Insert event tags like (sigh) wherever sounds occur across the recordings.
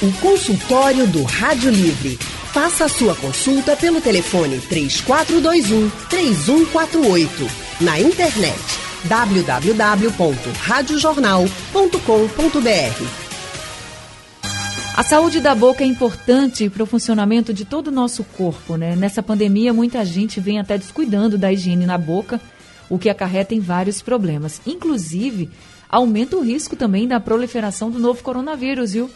O consultório do Rádio Livre. Faça a sua consulta pelo telefone 3421 3148. Na internet www.radiojornal.com.br. A saúde da boca é importante para o funcionamento de todo o nosso corpo, né? Nessa pandemia, muita gente vem até descuidando da higiene na boca, o que acarreta em vários problemas. Inclusive, aumenta o risco também da proliferação do novo coronavírus, viu?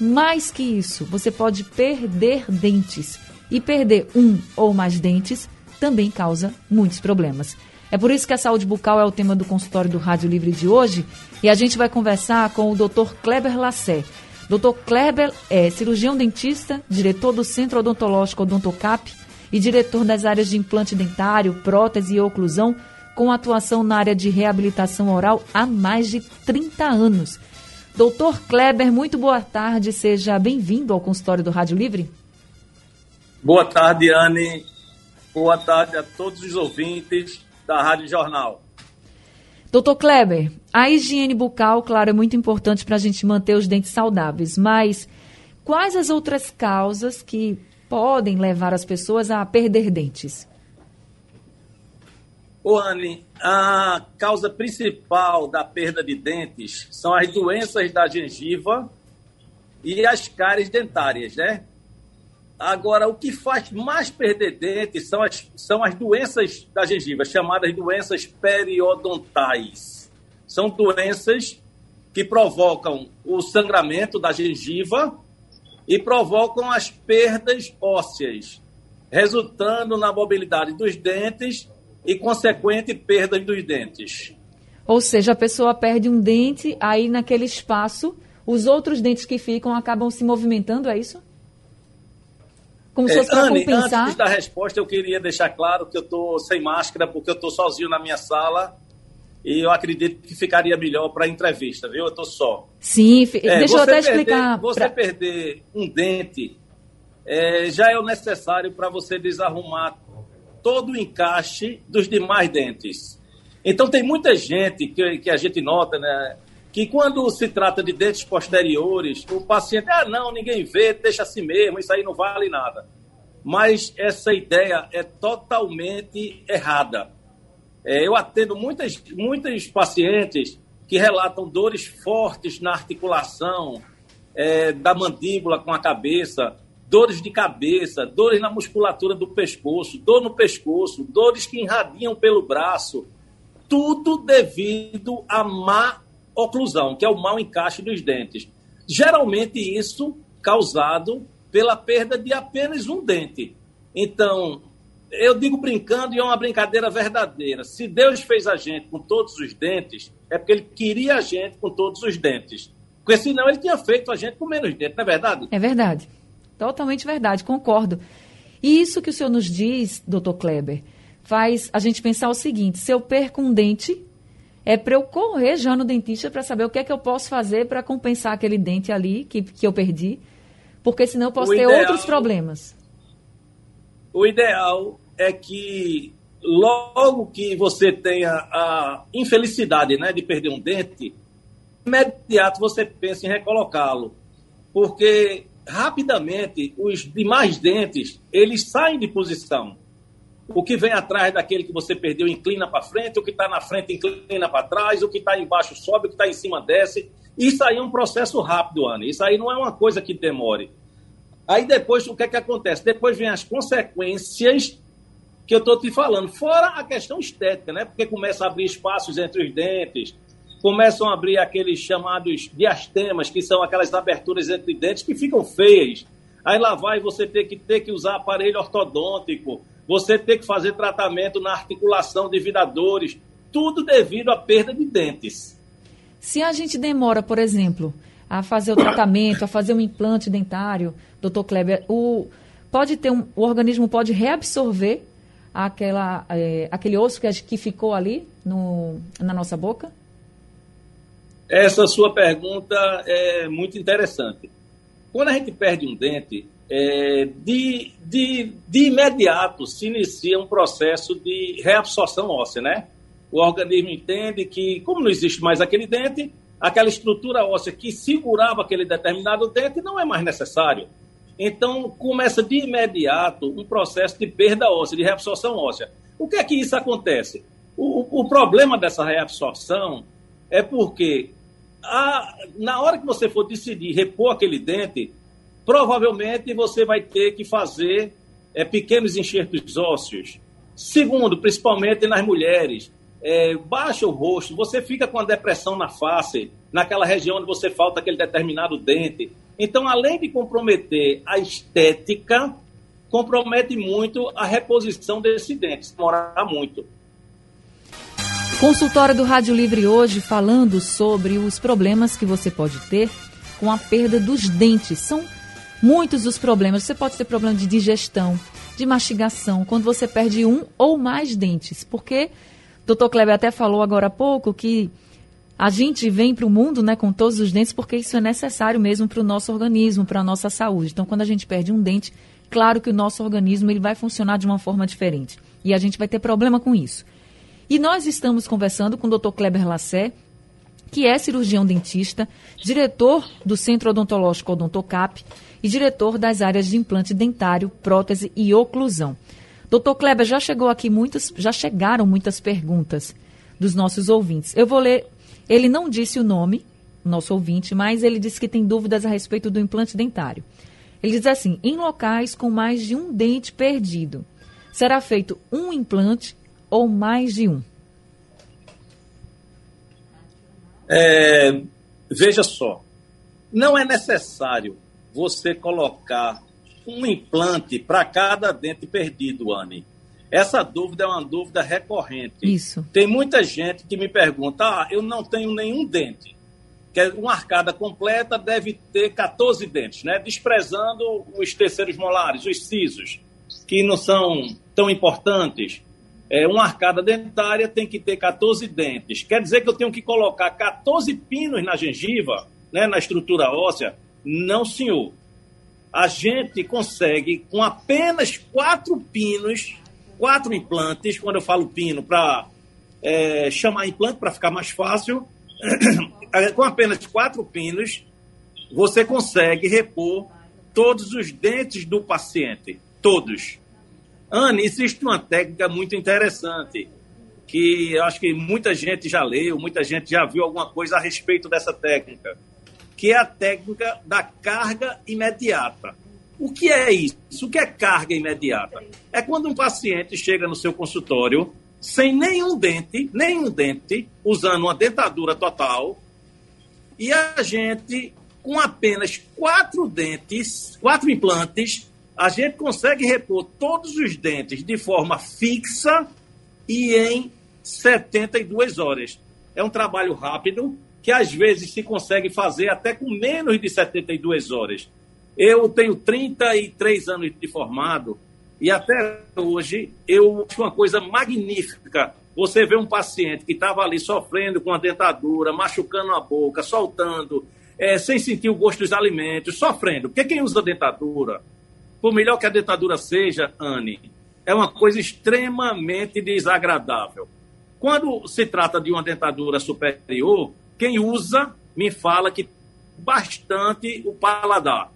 Mais que isso, você pode perder dentes. E perder um ou mais dentes também causa muitos problemas. É por isso que a saúde bucal é o tema do consultório do Rádio Livre de hoje e a gente vai conversar com o Dr. Kleber Lassé. Dr. Kleber é cirurgião dentista, diretor do Centro Odontológico Odontocap e diretor das áreas de implante dentário, prótese e oclusão, com atuação na área de reabilitação oral há mais de 30 anos. Doutor Kleber, muito boa tarde, seja bem-vindo ao consultório do Rádio Livre. Boa tarde, Anne. Boa tarde a todos os ouvintes da Rádio Jornal. Doutor Kleber, a higiene bucal, claro, é muito importante para a gente manter os dentes saudáveis, mas quais as outras causas que podem levar as pessoas a perder dentes? Ô, Anne, a causa principal da perda de dentes são as doenças da gengiva e as cáries dentárias, né? Agora, o que faz mais perder dentes são as, são as doenças da gengiva, chamadas doenças periodontais. São doenças que provocam o sangramento da gengiva e provocam as perdas ósseas, resultando na mobilidade dos dentes e consequente perda dos dentes. Ou seja, a pessoa perde um dente, aí naquele espaço, os outros dentes que ficam acabam se movimentando, é isso? Como se fosse para compensar. Antes da resposta, eu queria deixar claro que eu estou sem máscara porque eu estou sozinho na minha sala e eu acredito que ficaria melhor para a entrevista, viu? Eu estou só. Sim, é, deixa eu até perder, explicar. Você pra... perder um dente é, já é o necessário para você desarrumar todo o encaixe dos demais dentes. Então, tem muita gente que, que a gente nota, né? que quando se trata de dentes posteriores, o paciente, ah, não, ninguém vê, deixa assim mesmo, isso aí não vale nada. Mas essa ideia é totalmente errada. É, eu atendo muitas, muitos pacientes que relatam dores fortes na articulação é, da mandíbula com a cabeça, dores de cabeça, dores na musculatura do pescoço, dor no pescoço, dores que irradiam pelo braço, tudo devido a má oclusão, que é o mau encaixe dos dentes. Geralmente isso causado pela perda de apenas um dente. Então, eu digo brincando e é uma brincadeira verdadeira. Se Deus fez a gente com todos os dentes, é porque ele queria a gente com todos os dentes. Porque senão ele tinha feito a gente com menos dentes, não é verdade? É verdade. Totalmente verdade, concordo. E isso que o senhor nos diz, doutor Kleber, faz a gente pensar o seguinte: se eu perco um dente, é para eu correr já no dentista para saber o que é que eu posso fazer para compensar aquele dente ali que, que eu perdi, porque senão eu posso o ter ideal, outros problemas. O ideal é que logo que você tenha a infelicidade né, de perder um dente, imediato você pensa em recolocá-lo, porque rapidamente os demais dentes eles saem de posição. O que vem atrás daquele que você perdeu inclina para frente, o que está na frente inclina para trás, o que está embaixo sobe, o que está em cima desce. Isso aí é um processo rápido, Ana. Isso aí não é uma coisa que demore. Aí depois, o que é que acontece? Depois vem as consequências que eu estou te falando. Fora a questão estética, né? Porque começa a abrir espaços entre os dentes, começam a abrir aqueles chamados diastemas, que são aquelas aberturas entre dentes que ficam feias. Aí lá vai você ter que ter que usar aparelho ortodôntico, você ter que fazer tratamento na articulação de vidadores, tudo devido à perda de dentes. Se a gente demora, por exemplo, a fazer o tratamento, a fazer um implante dentário, doutor Kleber, o, pode ter um, o organismo pode reabsorver aquela, é, aquele osso que, que ficou ali no, na nossa boca? Essa sua pergunta é muito interessante. Quando a gente perde um dente, é, de, de, de imediato se inicia um processo de reabsorção óssea, né? O organismo entende que, como não existe mais aquele dente, aquela estrutura óssea que segurava aquele determinado dente não é mais necessário. Então, começa de imediato um processo de perda óssea, de reabsorção óssea. O que é que isso acontece? O, o problema dessa reabsorção é porque a, na hora que você for decidir repor aquele dente, provavelmente você vai ter que fazer é, pequenos enxertos ósseos. Segundo, principalmente nas mulheres, é, baixa o rosto, você fica com a depressão na face, naquela região onde você falta aquele determinado dente. Então, além de comprometer a estética, compromete muito a reposição desse dente, demorar muito. Consultório do Rádio Livre hoje falando sobre os problemas que você pode ter com a perda dos dentes. São muitos os problemas. Você pode ter problema de digestão, de mastigação, quando você perde um ou mais dentes, porque Dr. Kleber até falou agora há pouco que a gente vem para o mundo né, com todos os dentes porque isso é necessário mesmo para o nosso organismo, para a nossa saúde. Então, quando a gente perde um dente, claro que o nosso organismo ele vai funcionar de uma forma diferente. E a gente vai ter problema com isso. E nós estamos conversando com o Dr. Kleber Lassé, que é cirurgião dentista, diretor do Centro Odontológico Odontocap e diretor das áreas de implante dentário, prótese e oclusão. Doutor Kleber, já chegou aqui muitas, já chegaram muitas perguntas dos nossos ouvintes. Eu vou ler. Ele não disse o nome, nosso ouvinte, mas ele disse que tem dúvidas a respeito do implante dentário. Ele diz assim: em locais com mais de um dente perdido, será feito um implante ou mais de um? É, veja só, não é necessário você colocar um implante para cada dente perdido, Anne. Essa dúvida é uma dúvida recorrente. Isso. Tem muita gente que me pergunta: ah, eu não tenho nenhum dente. Que é uma arcada completa deve ter 14 dentes, né? Desprezando os terceiros molares, os sisos, que não são tão importantes. É, uma arcada dentária tem que ter 14 dentes. Quer dizer que eu tenho que colocar 14 pinos na gengiva, né, na estrutura óssea? Não, senhor a gente consegue, com apenas quatro pinos, quatro implantes, quando eu falo pino, para é, chamar implante para ficar mais fácil, (clears throat) com apenas quatro pinos, você consegue repor todos os dentes do paciente. Todos. Anne, existe uma técnica muito interessante que eu acho que muita gente já leu, muita gente já viu alguma coisa a respeito dessa técnica que é a técnica da carga imediata. O que é isso? O que é carga imediata? É quando um paciente chega no seu consultório sem nenhum dente, nenhum dente, usando uma dentadura total, e a gente, com apenas quatro dentes, quatro implantes, a gente consegue repor todos os dentes de forma fixa e em 72 horas. É um trabalho rápido, que às vezes se consegue fazer até com menos de 72 horas. Eu tenho 33 anos de formado e até hoje eu acho uma coisa magnífica. Você vê um paciente que estava ali sofrendo com a dentadura, machucando a boca, soltando, é, sem sentir o gosto dos alimentos, sofrendo. Porque quem usa dentadura, por melhor que a dentadura seja, Anne, é uma coisa extremamente desagradável. Quando se trata de uma dentadura superior, quem usa me fala que bastante o paladar.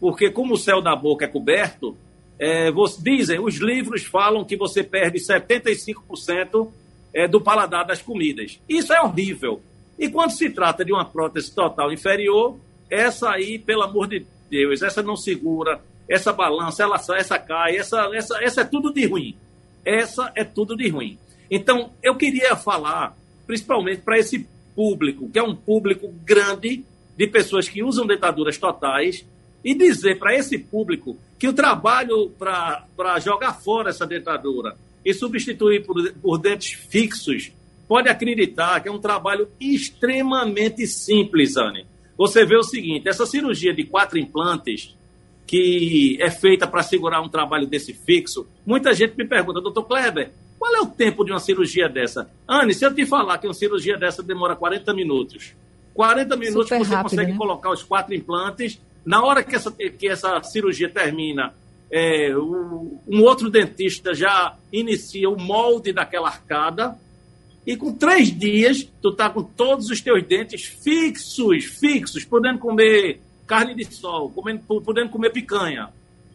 Porque como o céu da boca é coberto, é, dizem, os livros falam que você perde 75% é, do paladar das comidas. Isso é horrível. E quando se trata de uma prótese total inferior, essa aí, pelo amor de Deus, essa não segura, essa balança, ela, essa cai, essa, essa, essa é tudo de ruim. Essa é tudo de ruim. Então, eu queria falar, principalmente para esse público, que é um público grande de pessoas que usam dentaduras totais, e dizer para esse público que o trabalho para jogar fora essa dentadura e substituir por, por dentes fixos pode acreditar que é um trabalho extremamente simples, Anne. Você vê o seguinte: essa cirurgia de quatro implantes, que é feita para segurar um trabalho desse fixo, muita gente me pergunta, doutor Kleber, qual é o tempo de uma cirurgia dessa? Anne, se eu te falar que uma cirurgia dessa demora 40 minutos, 40 minutos Super você rápido, consegue né? colocar os quatro implantes. Na hora que essa, que essa cirurgia termina, é, o, um outro dentista já inicia o molde daquela arcada e com três dias tu tá com todos os teus dentes fixos, fixos, podendo comer carne de sol, comendo, podendo comer picanha.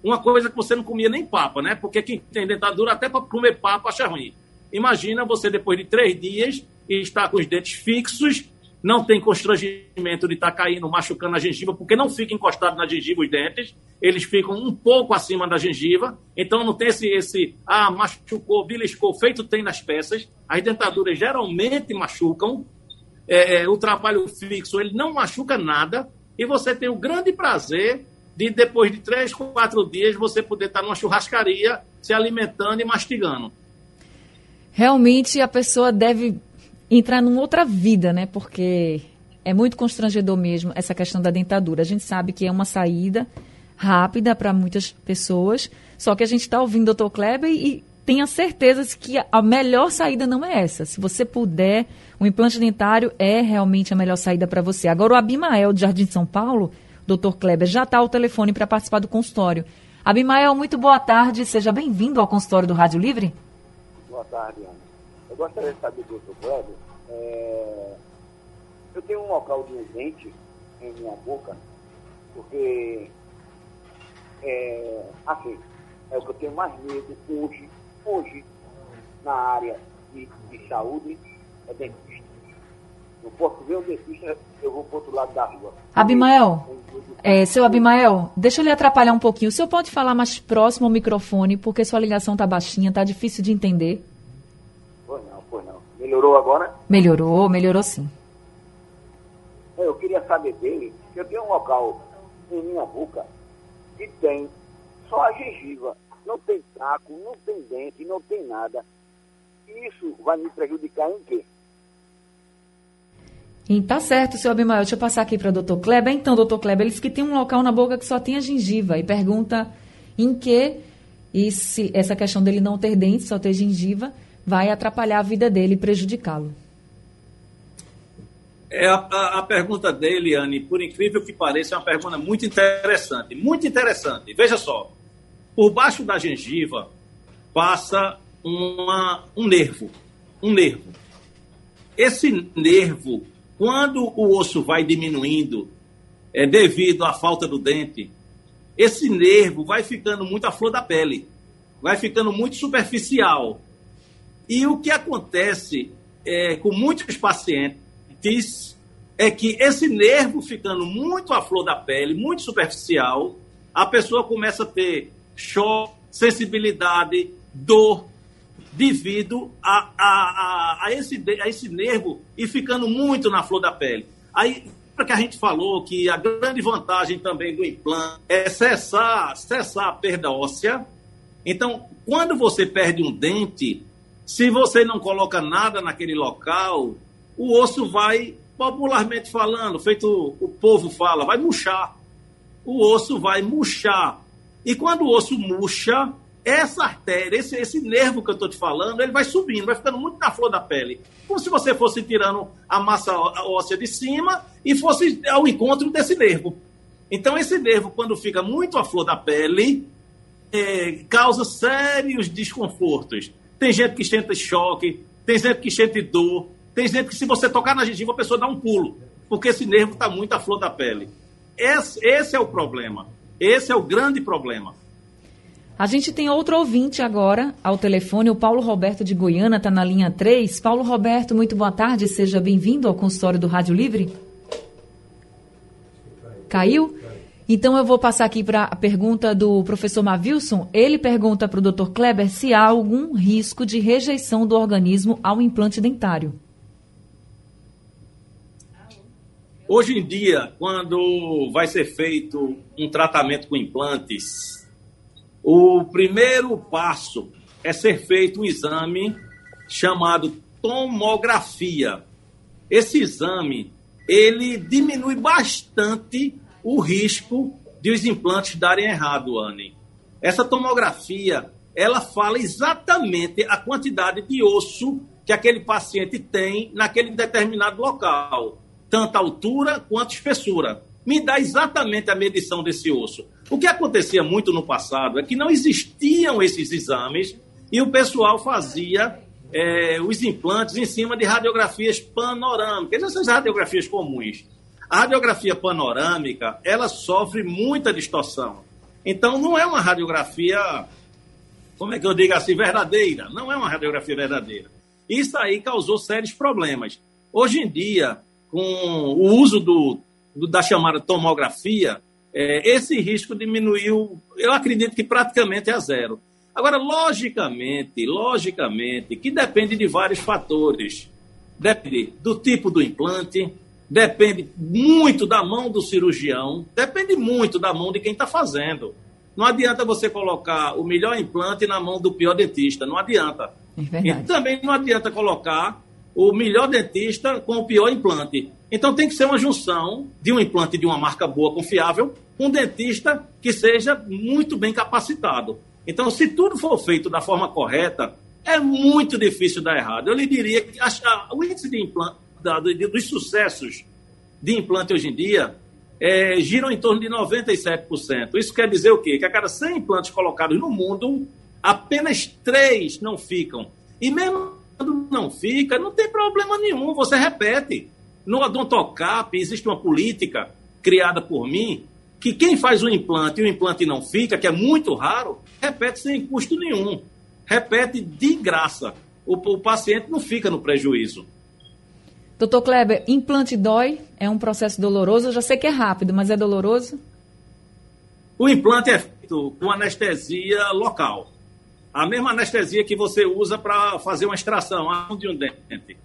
Uma coisa que você não comia nem papa, né? Porque quem tem dentadura até para comer papa acha ruim. Imagina você depois de três dias estar com os dentes fixos não tem constrangimento de estar tá caindo, machucando a gengiva, porque não fica encostado na gengiva os dentes, eles ficam um pouco acima da gengiva, então não tem esse, esse ah, machucou, beliscou, feito tem nas peças. As dentaduras geralmente machucam, é, é, o trapalho fixo ele não machuca nada, e você tem o grande prazer de depois de três, quatro dias você poder estar numa churrascaria se alimentando e mastigando. Realmente a pessoa deve entrar numa outra vida, né? Porque é muito constrangedor mesmo essa questão da dentadura. A gente sabe que é uma saída rápida para muitas pessoas, só que a gente está ouvindo o Dr. Kleber e tenha certeza que a melhor saída não é essa. Se você puder, o implante dentário é realmente a melhor saída para você. Agora, o Abimael, de Jardim de São Paulo, Dr. Kleber, já está ao telefone para participar do consultório. Abimael, muito boa tarde. Seja bem-vindo ao consultório do Rádio Livre. Boa tarde, Ana. Eu gostaria de saber do Dr. Kleber é, eu tenho um local de dente em minha boca, porque, é, assim, é o que eu tenho mais medo hoje, hoje, na área de, de saúde, é dentista. Não posso ver o dentista, eu vou para o outro lado da rua. Abimael, é, seu Abimael, deixa eu lhe atrapalhar um pouquinho. O senhor pode falar mais próximo ao microfone, porque sua ligação está baixinha, está difícil de entender. Melhorou agora? Melhorou, melhorou sim. É, eu queria saber dele, que eu tenho um local em minha boca que tem só a gengiva, não tem taco, não tem dente, não tem nada. Isso vai me prejudicar em quê? E tá certo, seu Abimael. Deixa eu passar aqui para o doutor Kleber. Então, doutor Kleber, ele disse que tem um local na boca que só tem a gengiva e pergunta em que e se essa questão dele não ter dente, só ter gengiva, vai atrapalhar a vida dele e prejudicá-lo. É a, a, a, pergunta dele, Anne, por incrível que pareça, é uma pergunta muito interessante. Muito interessante. Veja só. Por baixo da gengiva passa uma, um nervo. Um nervo. Esse nervo, quando o osso vai diminuindo, é devido à falta do dente, esse nervo vai ficando muito à flor da pele. Vai ficando muito superficial. E o que acontece é, com muitos pacientes é que esse nervo ficando muito à flor da pele, muito superficial, a pessoa começa a ter choque, sensibilidade, dor, devido a, a, a, a, esse, a esse nervo e ficando muito na flor da pele. Aí, que a gente falou que a grande vantagem também do implante é cessar, cessar a perda óssea. Então, quando você perde um dente, se você não coloca nada naquele local, o osso vai, popularmente falando, feito o povo fala, vai murchar. O osso vai murchar. E quando o osso murcha, essa artéria, esse, esse nervo que eu estou te falando, ele vai subindo, vai ficando muito na flor da pele. Como se você fosse tirando a massa óssea de cima e fosse ao encontro desse nervo. Então, esse nervo, quando fica muito à flor da pele, é, causa sérios desconfortos. Tem gente que sente choque, tem gente que sente dor, tem gente que se você tocar na gengiva a pessoa dá um pulo, porque esse nervo está muito à flor da pele. Esse, esse é o problema. Esse é o grande problema. A gente tem outro ouvinte agora ao telefone, o Paulo Roberto de Goiânia, está na linha 3. Paulo Roberto, muito boa tarde, seja bem-vindo ao consultório do Rádio Livre. Caiu? Então eu vou passar aqui para a pergunta do professor Mavilson. Ele pergunta para o Dr. Kleber se há algum risco de rejeição do organismo ao implante dentário. Hoje em dia, quando vai ser feito um tratamento com implantes, o primeiro passo é ser feito um exame chamado tomografia. Esse exame, ele diminui bastante o risco de os implantes darem errado, Anne. Essa tomografia, ela fala exatamente a quantidade de osso que aquele paciente tem naquele determinado local, tanto altura quanto espessura. Me dá exatamente a medição desse osso. O que acontecia muito no passado é que não existiam esses exames e o pessoal fazia é, os implantes em cima de radiografias panorâmicas, essas radiografias comuns. A radiografia panorâmica, ela sofre muita distorção. Então, não é uma radiografia, como é que eu digo assim, verdadeira. Não é uma radiografia verdadeira. Isso aí causou sérios problemas. Hoje em dia, com o uso do, do da chamada tomografia, é, esse risco diminuiu, eu acredito que praticamente é a zero. Agora, logicamente, logicamente, que depende de vários fatores. Depende do tipo do implante, depende muito da mão do cirurgião, depende muito da mão de quem está fazendo. Não adianta você colocar o melhor implante na mão do pior dentista, não adianta. É e também não adianta colocar o melhor dentista com o pior implante. Então tem que ser uma junção de um implante de uma marca boa, confiável, com um dentista que seja muito bem capacitado. Então, se tudo for feito da forma correta, é muito difícil dar errado. Eu lhe diria que a, o índice de implante, da, de, dos sucessos de implante hoje em dia é, giram em torno de 97%. Isso quer dizer o quê? Que a cada 100 implantes colocados no mundo, apenas 3 não ficam. E mesmo quando não fica, não tem problema nenhum, você repete. No Odontocap existe uma política criada por mim que quem faz o implante e o implante não fica, que é muito raro, repete sem custo nenhum. Repete de graça. O, o paciente não fica no prejuízo. Doutor Kleber, implante dói? É um processo doloroso? Eu já sei que é rápido, mas é doloroso? O implante é feito com anestesia local. A mesma anestesia que você usa para fazer uma extração de um dente.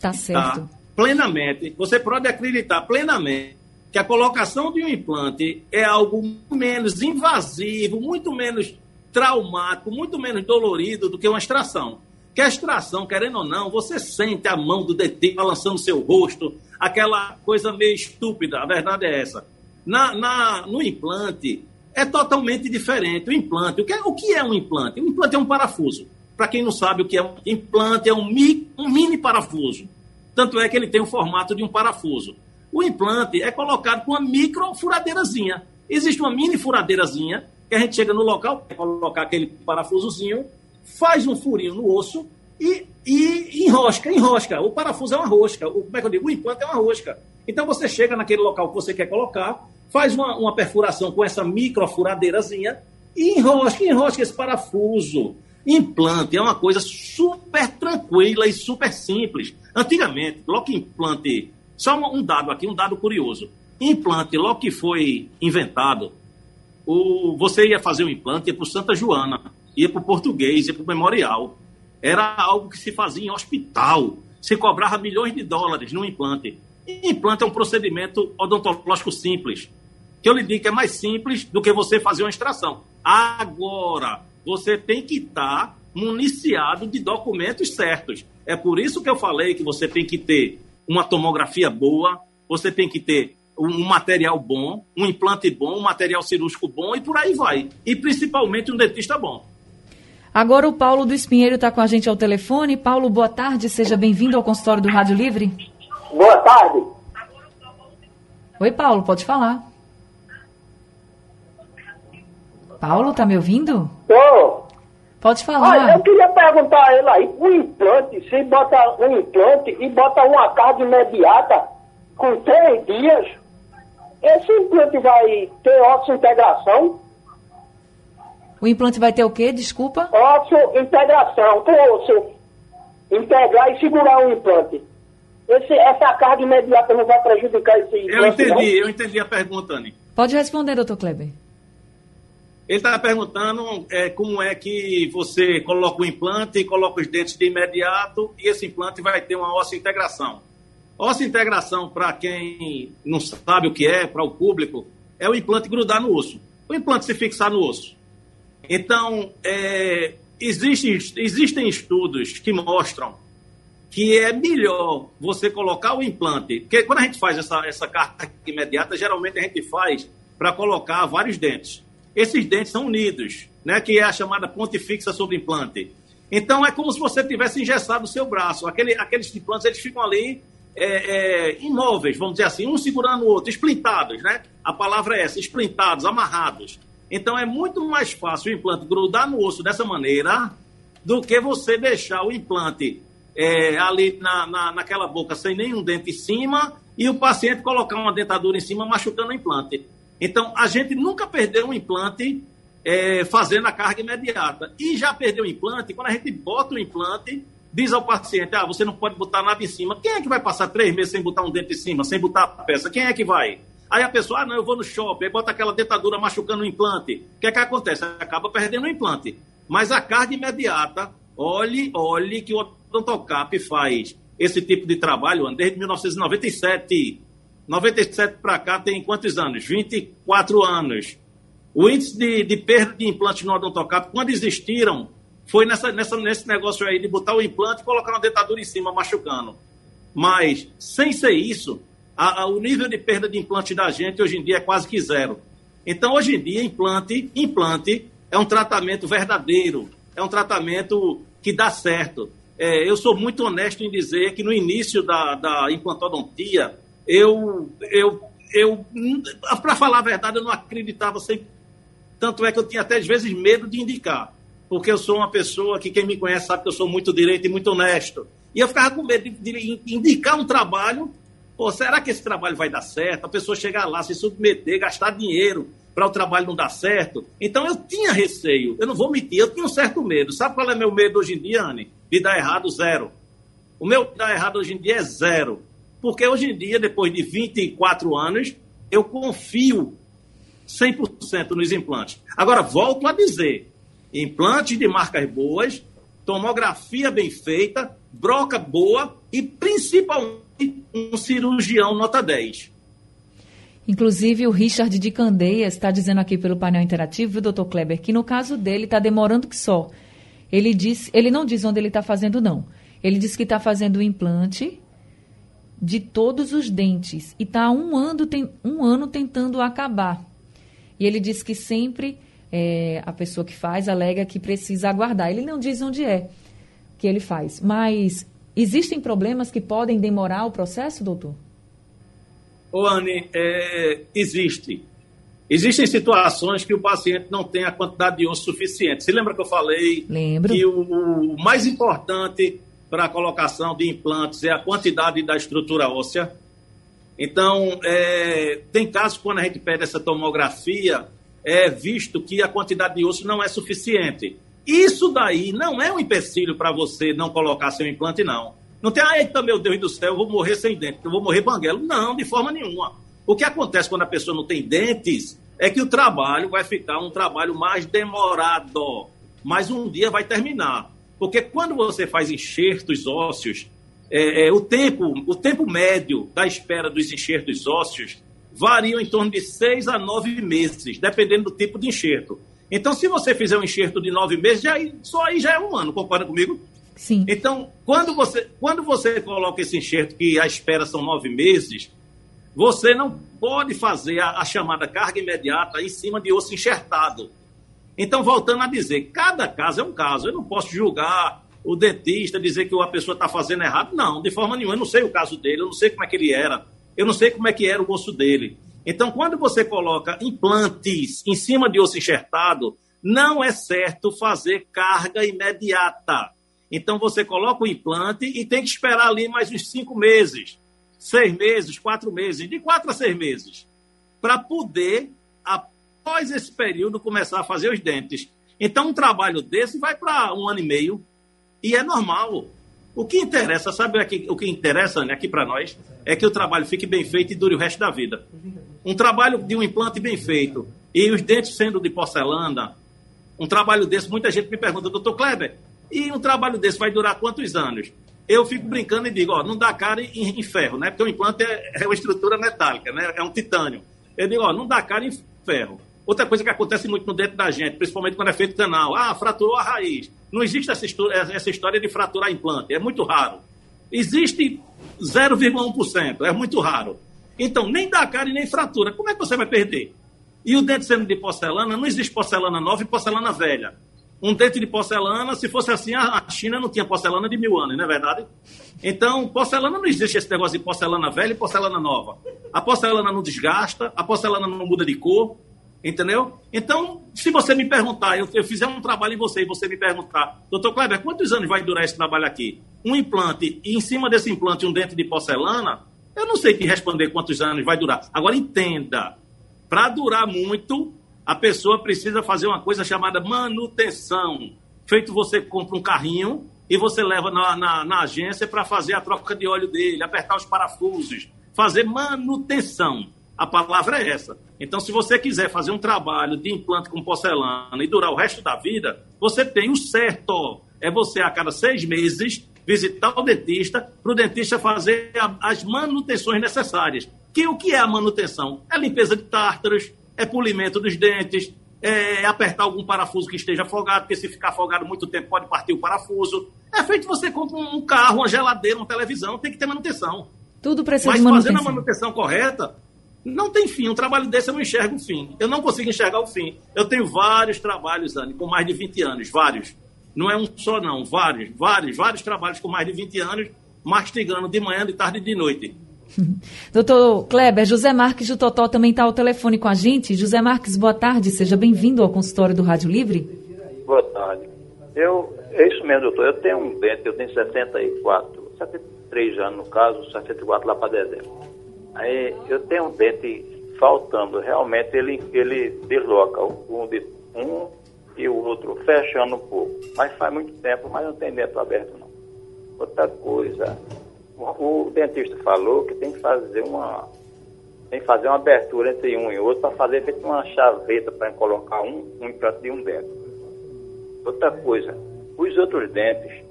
Tá certo. Tá? Plenamente. Você pode acreditar plenamente que a colocação de um implante é algo menos invasivo, muito menos traumático, muito menos dolorido do que uma extração. Que a extração, querendo ou não, você sente a mão do dentista balançando seu rosto, aquela coisa meio estúpida, a verdade é essa. Na, na, no implante, é totalmente diferente. O implante, o que, é, o que é um implante? Um implante é um parafuso. Para quem não sabe o que é um implante, é um, mi, um mini parafuso. Tanto é que ele tem o formato de um parafuso. O implante é colocado com uma micro furadeirazinha. Existe uma mini furadeirazinha que a gente chega no local, colocar aquele parafusozinho, faz um furinho no osso e, e enrosca, enrosca. O parafuso é uma rosca. O, como é que eu digo? O implante é uma rosca. Então você chega naquele local que você quer colocar, faz uma, uma perfuração com essa micro furadeirazinha e enrosca, enrosca esse parafuso. Implante é uma coisa super tranquila e super simples. Antigamente, logo que implante só um dado aqui, um dado curioso. Implante, logo que foi inventado, o, você ia fazer um implante, ia para Santa Joana, ia para o português, ia para o memorial. Era algo que se fazia em hospital. Se cobrava milhões de dólares no implante. E implante é um procedimento odontológico simples. Que eu lhe digo que é mais simples do que você fazer uma extração. Agora, você tem que estar municiado de documentos certos. É por isso que eu falei que você tem que ter uma tomografia boa, você tem que ter um material bom, um implante bom, um material cirúrgico bom e por aí vai. E principalmente um dentista bom. Agora o Paulo do Espinheiro está com a gente ao telefone. Paulo, boa tarde, seja bem-vindo ao consultório do Rádio Livre. Boa tarde. Oi, Paulo, pode falar. Paulo, tá me ouvindo? Tô. Pode falar. Olha, eu queria perguntar a ele aí, o implante, se bota um implante e bota uma carga imediata com três dias, esse implante vai ter osso-integração? O implante vai ter o quê? Desculpa? Osso-integração, o osso integrar e segurar o implante. Esse, essa carga imediata não vai prejudicar esse implante? Eu entendi, não? eu entendi a pergunta, Anny. Pode responder, doutor Kleber. Ele estava perguntando é, como é que você coloca o implante e coloca os dentes de imediato e esse implante vai ter uma óssea integração. Óssea integração, para quem não sabe o que é, para o público, é o implante grudar no osso. O implante se fixar no osso. Então, é, existem, existem estudos que mostram que é melhor você colocar o implante, porque quando a gente faz essa, essa carga imediata, geralmente a gente faz para colocar vários dentes esses dentes são unidos, né, que é a chamada ponte fixa sobre implante. Então, é como se você tivesse engessado o seu braço. Aquele, aqueles implantes eles ficam ali é, é, imóveis, vamos dizer assim, um segurando o outro, esplintados, né? A palavra é essa, esplintados, amarrados. Então, é muito mais fácil o implante grudar no osso dessa maneira do que você deixar o implante é, ali na, na, naquela boca sem nenhum dente em cima e o paciente colocar uma dentadura em cima machucando o implante. Então, a gente nunca perdeu um implante é, fazendo a carga imediata. E já perdeu o implante, quando a gente bota o implante, diz ao paciente, ah, você não pode botar nada em cima. Quem é que vai passar três meses sem botar um dente em cima, sem botar a peça? Quem é que vai? Aí a pessoa, ah, não, eu vou no shopping, aí bota aquela dentadura machucando o implante. O que é que acontece? Acaba perdendo o implante. Mas a carga imediata, olhe, olhe que o odontocap faz esse tipo de trabalho desde 1997. 97 para cá tem quantos anos? 24 anos. O índice de, de perda de implantes no odontocap, quando existiram, foi nessa, nessa, nesse negócio aí de botar o implante e colocar uma dentadura em cima, machucando. Mas, sem ser isso, a, a, o nível de perda de implante da gente hoje em dia é quase que zero. Então, hoje em dia, implante, implante é um tratamento verdadeiro, é um tratamento que dá certo. É, eu sou muito honesto em dizer que no início da, da implantodontia, eu, eu, eu para falar a verdade, eu não acreditava sempre tanto é que eu tinha até às vezes medo de indicar, porque eu sou uma pessoa que quem me conhece sabe que eu sou muito direito e muito honesto. E eu ficava com medo de, de indicar um trabalho. Pô, será que esse trabalho vai dar certo? A pessoa chegar lá, se submeter, gastar dinheiro para o trabalho não dar certo. Então eu tinha receio, eu não vou mentir, eu tinha um certo medo. Sabe qual é meu medo hoje em dia, Anne? De dar errado, zero. O meu dar errado hoje em dia é zero. Porque hoje em dia, depois de 24 anos, eu confio 100% nos implantes. Agora, volto a dizer: implantes de marcas boas, tomografia bem feita, broca boa e principalmente um cirurgião nota 10. Inclusive, o Richard de Candeias está dizendo aqui pelo painel interativo, viu, doutor Kleber, que no caso dele está demorando que só. Ele, diz, ele não diz onde ele está fazendo, não. Ele diz que está fazendo o implante de todos os dentes e está um ano, tem, um ano tentando acabar. E ele diz que sempre é, a pessoa que faz alega que precisa aguardar. Ele não diz onde é que ele faz. Mas existem problemas que podem demorar o processo, doutor? Ô, Anne, é, existe. Existem situações que o paciente não tem a quantidade de osso suficiente. Você lembra que eu falei Lembro. que o, o mais importante para a colocação de implantes é a quantidade da estrutura óssea? Então, é, tem casos quando a gente pede essa tomografia, é visto que a quantidade de osso não é suficiente. Isso daí não é um empecilho para você não colocar seu implante, não. Não tem, ah, eita, meu Deus do céu, eu vou morrer sem dente, eu vou morrer banguelo. Não, de forma nenhuma. O que acontece quando a pessoa não tem dentes é que o trabalho vai ficar um trabalho mais demorado, mas um dia vai terminar. Porque quando você faz enxertos ósseos, é, é, o, tempo, o tempo médio da espera dos enxertos ósseos varia em torno de seis a nove meses, dependendo do tipo de enxerto. Então, se você fizer um enxerto de nove meses, já, só aí já é um ano, concorda comigo? Sim. Então, quando você, quando você coloca esse enxerto que a espera são nove meses, você não pode fazer a, a chamada carga imediata em cima de osso enxertado. Então, voltando a dizer, cada caso é um caso. Eu não posso julgar o dentista dizer que a pessoa está fazendo errado. Não, de forma nenhuma. Eu não sei o caso dele, eu não sei como é que ele era, eu não sei como é que era o osso dele. Então, quando você coloca implantes em cima de osso enxertado, não é certo fazer carga imediata. Então, você coloca o implante e tem que esperar ali mais uns cinco meses, seis meses, quatro meses, de quatro a seis meses, para poder, após esse período, começar a fazer os dentes. Então, um trabalho desse vai para um ano e meio, e é normal. O que interessa, sabe o que interessa né, aqui para nós, é que o trabalho fique bem feito e dure o resto da vida. Um trabalho de um implante bem feito e os dentes sendo de porcelana, um trabalho desse, muita gente me pergunta, doutor Kleber, e um trabalho desse vai durar quantos anos? Eu fico brincando e digo, ó, não dá cara em, em ferro, né? Porque o implante é, é, uma estrutura metálica, né? É um titânio. Eu digo, ó, não dá cara em ferro. Outra coisa que acontece muito no dentro da gente, principalmente quando é feito canal, ah, fraturou a raiz. Não existe essa, essa história de fraturar implante, é muito raro. Existe 0,1%, é muito raro. Então, nem dá cara e nem fratura. Como é que você vai perder? E o dente sendo de porcelana, não existe porcelana nova e porcelana velha. Um dente de porcelana, se fosse assim, a China não tinha porcelana de mil anos, não é verdade? Então, porcelana não existe esse negócio de porcelana velha e porcelana nova. A porcelana não desgasta, a porcelana não muda de cor, Entendeu? Então, se você me perguntar, eu, eu fizer um trabalho em você e você me perguntar, doutor Kleber, quantos anos vai durar esse trabalho aqui? Um implante e em cima desse implante um dente de porcelana, eu não sei te responder quantos anos vai durar. Agora entenda, para durar muito, a pessoa precisa fazer uma coisa chamada manutenção. Feito você compra um carrinho e você leva na, na, na agência para fazer a troca de óleo dele, apertar os parafusos, fazer manutenção. A palavra é essa. Então, se você quiser fazer um trabalho de implante com porcelana e durar o resto da vida, você tem o certo. É você, a cada seis meses, visitar o dentista, para o dentista fazer a, as manutenções necessárias. Que o que é a manutenção? É limpeza de tártaros, é polimento dos dentes, é apertar algum parafuso que esteja afogado, porque se ficar afogado muito tempo pode partir o parafuso. É feito você compra um carro, uma geladeira, uma televisão, tem que ter manutenção. Tudo precisa Mas de manutenção. fazendo a manutenção correta, não tem fim. Um trabalho desse eu não enxergo o fim. Eu não consigo enxergar o fim. Eu tenho vários trabalhos, Anne, com mais de 20 anos, vários. Não é um só, não. Vários, vários, vários trabalhos com mais de 20 anos, mastigando de manhã, de tarde e de noite. (laughs) Doutor Kleber, José Marques do Totó também está ao telefone com a gente. José Marques, boa tarde, seja bem-vindo ao consultório do Rádio Livre. Boa tarde. Eu, é isso mesmo, doutor. Eu tenho um dente, eu tenho 64, 73 anos no caso, 64 lá para dezembro. Aí eu tenho um dente faltando, realmente ele, ele desloca um, de, um e o outro fechando um pouco. Mas faz muito tempo, mas não tem dente aberto não. Outra coisa, o, o dentista falou que tem que fazer uma tem que fazer uma abertura entre um e outro para fazer feito uma chaveta para colocar um, um implante de um dente. Outra coisa, os outros dentes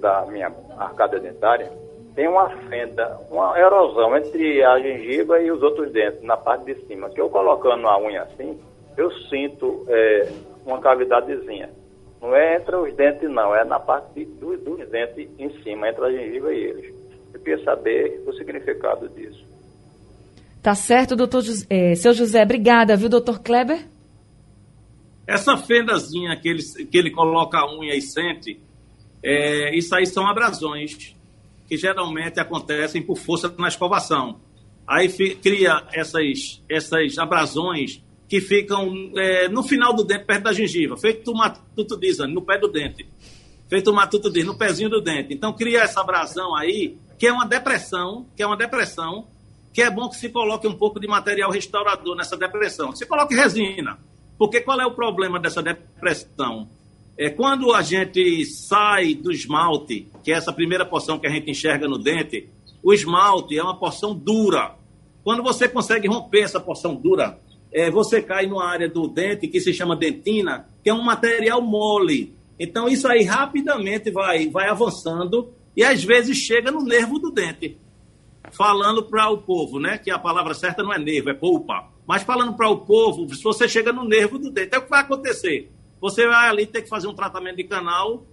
da minha arcada dentária tem uma fenda, uma erosão entre a gengiva e os outros dentes na parte de cima. Que eu colocando a unha assim, eu sinto é, uma cavidadezinha. Não é entre os dentes, não, é na parte dos, dos dentes em cima, entre a gengiva e eles. Eu queria saber o significado disso. Tá certo, doutor é, seu José. Obrigada, viu, doutor Kleber? Essa fendazinha que ele, que ele coloca a unha e sente, é, isso aí são abrasões que geralmente acontecem por força na escovação. Aí cria essas, essas abrasões que ficam é, no final do dente, perto da gengiva, feito o matuto diz, no pé do dente. Feito o matuto diz, no pezinho do dente. Então cria essa abrasão aí, que é uma depressão, que é uma depressão, que é bom que se coloque um pouco de material restaurador nessa depressão. Se coloque resina. Porque qual é o problema dessa depressão? É quando a gente sai do esmalte, que é essa primeira porção que a gente enxerga no dente, o esmalte é uma porção dura. Quando você consegue romper essa porção dura, é, você cai numa área do dente que se chama dentina, que é um material mole. Então isso aí rapidamente vai, vai avançando e às vezes chega no nervo do dente. Falando para o povo, né? Que a palavra certa não é nervo, é polpa. Mas falando para o povo, se você chega no nervo do dente, é o que vai acontecer você vai ali ter que fazer um tratamento de canal,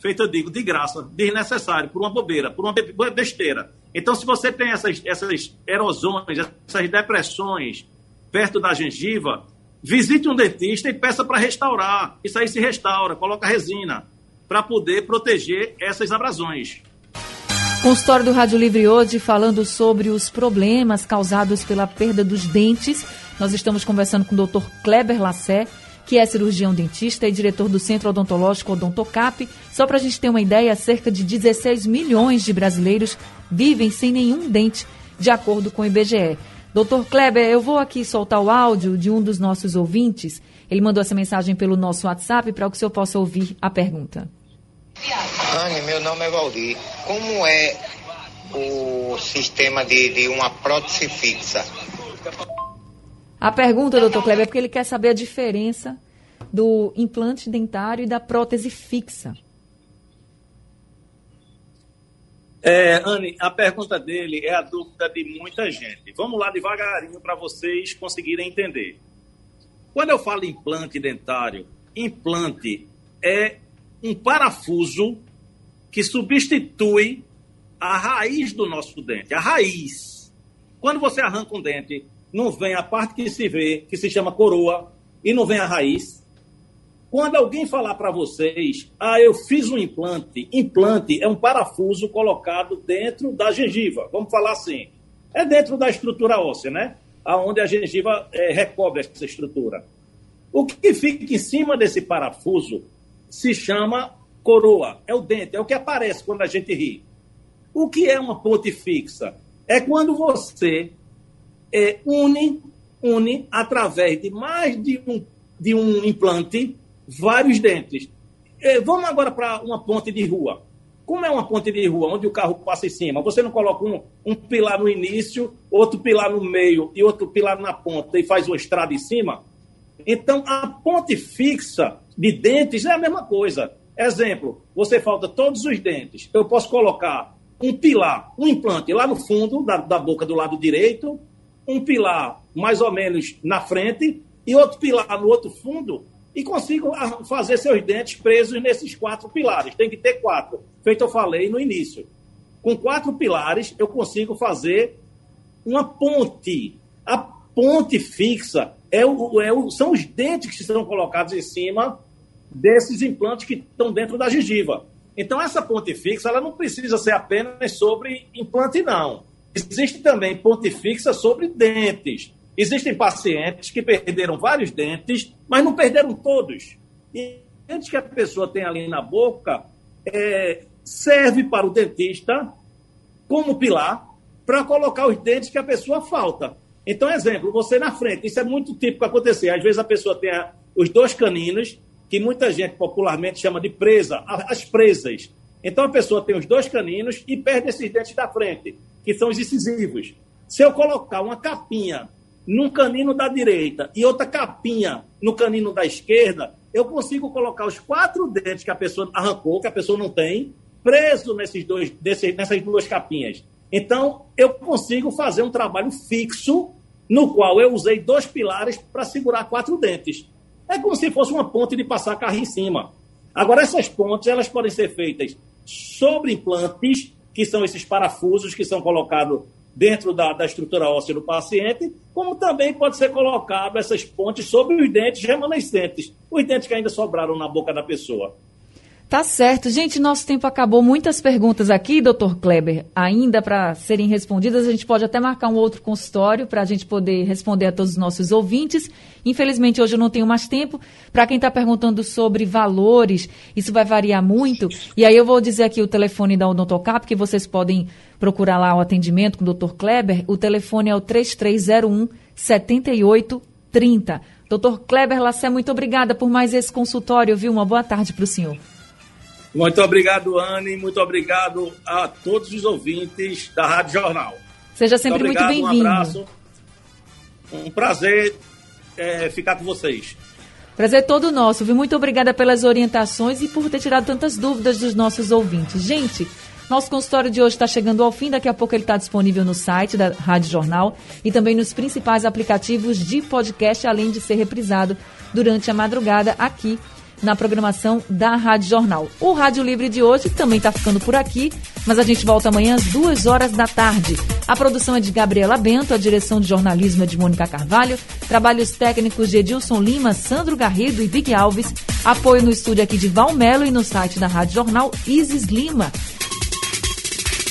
feito, eu digo, de graça, desnecessário, por uma bobeira, por uma besteira. Então, se você tem essas, essas erosões, essas depressões perto da gengiva, visite um dentista e peça para restaurar. Isso aí se restaura, coloca resina, para poder proteger essas abrasões. Consultório do Rádio Livre hoje falando sobre os problemas causados pela perda dos dentes. Nós estamos conversando com o Dr. Kleber Lassé, que é cirurgião dentista e diretor do Centro Odontológico Odontocap. Só para a gente ter uma ideia, cerca de 16 milhões de brasileiros vivem sem nenhum dente, de acordo com o IBGE. Doutor Kleber, eu vou aqui soltar o áudio de um dos nossos ouvintes. Ele mandou essa mensagem pelo nosso WhatsApp para que o senhor possa ouvir a pergunta. Anne, meu nome é Valdir. Como é o sistema de, de uma prótese fixa? A pergunta, doutor Kleber, é porque ele quer saber a diferença do implante dentário e da prótese fixa. É, Anne, a pergunta dele é a dúvida de muita gente. Vamos lá devagarinho para vocês conseguirem entender. Quando eu falo implante dentário, implante é um parafuso que substitui a raiz do nosso dente, a raiz. Quando você arranca um dente não vem a parte que se vê, que se chama coroa, e não vem a raiz. Quando alguém falar para vocês, ah, eu fiz um implante, implante é um parafuso colocado dentro da gengiva, vamos falar assim, é dentro da estrutura óssea, né? aonde a gengiva é, recobre essa estrutura. O que fica em cima desse parafuso se chama coroa, é o dente, é o que aparece quando a gente ri. O que é uma ponte fixa? É quando você é, une, une através de mais de um, de um implante vários dentes. É, vamos agora para uma ponte de rua. Como é uma ponte de rua onde o carro passa em cima, você não coloca um, um pilar no início, outro pilar no meio e outro pilar na ponta e faz uma estrada em cima? Então, a ponte fixa de dentes é a mesma coisa. Exemplo, você falta todos os dentes. Eu posso colocar um pilar, um implante lá no fundo da, da boca do lado direito, um pilar mais ou menos na frente e outro pilar no outro fundo e consigo fazer seus dentes presos nesses quatro pilares. Tem que ter quatro, feito eu falei no início. Com quatro pilares, eu consigo fazer uma ponte. A ponte fixa é o, é o, são os dentes que são colocados em cima desses implantes que estão dentro da gengiva. Então, essa ponte fixa ela não precisa ser apenas sobre implante, não. Existe também ponte fixa sobre dentes. Existem pacientes que perderam vários dentes, mas não perderam todos. E dentes que a pessoa tem ali na boca é, serve para o dentista como pilar para colocar os dentes que a pessoa falta. Então, exemplo, você na frente, isso é muito típico acontecer. Às vezes a pessoa tem os dois caninos que muita gente popularmente chama de presa, as presas. Então a pessoa tem os dois caninos e perde esses dentes da frente, que são os incisivos. Se eu colocar uma capinha num canino da direita e outra capinha no canino da esquerda, eu consigo colocar os quatro dentes que a pessoa arrancou, que a pessoa não tem, preso nesses dois, desses, nessas duas capinhas. Então, eu consigo fazer um trabalho fixo no qual eu usei dois pilares para segurar quatro dentes. É como se fosse uma ponte de passar carro em cima. Agora, essas pontes elas podem ser feitas sobre implantes, que são esses parafusos que são colocados dentro da, da estrutura óssea do paciente, como também pode ser colocado essas pontes sobre os dentes remanescentes, os dentes que ainda sobraram na boca da pessoa. Tá certo. Gente, nosso tempo acabou. Muitas perguntas aqui, doutor Kleber, ainda para serem respondidas. A gente pode até marcar um outro consultório para a gente poder responder a todos os nossos ouvintes. Infelizmente, hoje eu não tenho mais tempo. Para quem está perguntando sobre valores, isso vai variar muito. E aí eu vou dizer aqui o telefone da Odontocap, que vocês podem procurar lá o atendimento com o doutor Kleber. O telefone é o 3301 7830. Doutor Kleber Lassé, muito obrigada por mais esse consultório, viu? Uma boa tarde para o senhor. Muito obrigado, Anne. Muito obrigado a todos os ouvintes da Rádio Jornal. Seja sempre muito, muito bem-vindo. Um abraço. Um prazer é, ficar com vocês. Prazer todo nosso, viu? Muito obrigada pelas orientações e por ter tirado tantas dúvidas dos nossos ouvintes. Gente, nosso consultório de hoje está chegando ao fim. Daqui a pouco ele está disponível no site da Rádio Jornal e também nos principais aplicativos de podcast, além de ser reprisado durante a madrugada aqui na programação da Rádio Jornal. O Rádio Livre de hoje também está ficando por aqui, mas a gente volta amanhã às duas horas da tarde. A produção é de Gabriela Bento, a direção de jornalismo é de Mônica Carvalho, trabalhos técnicos de Edilson Lima, Sandro Garrido e Big Alves, apoio no estúdio aqui de Valmelo e no site da Rádio Jornal Isis Lima.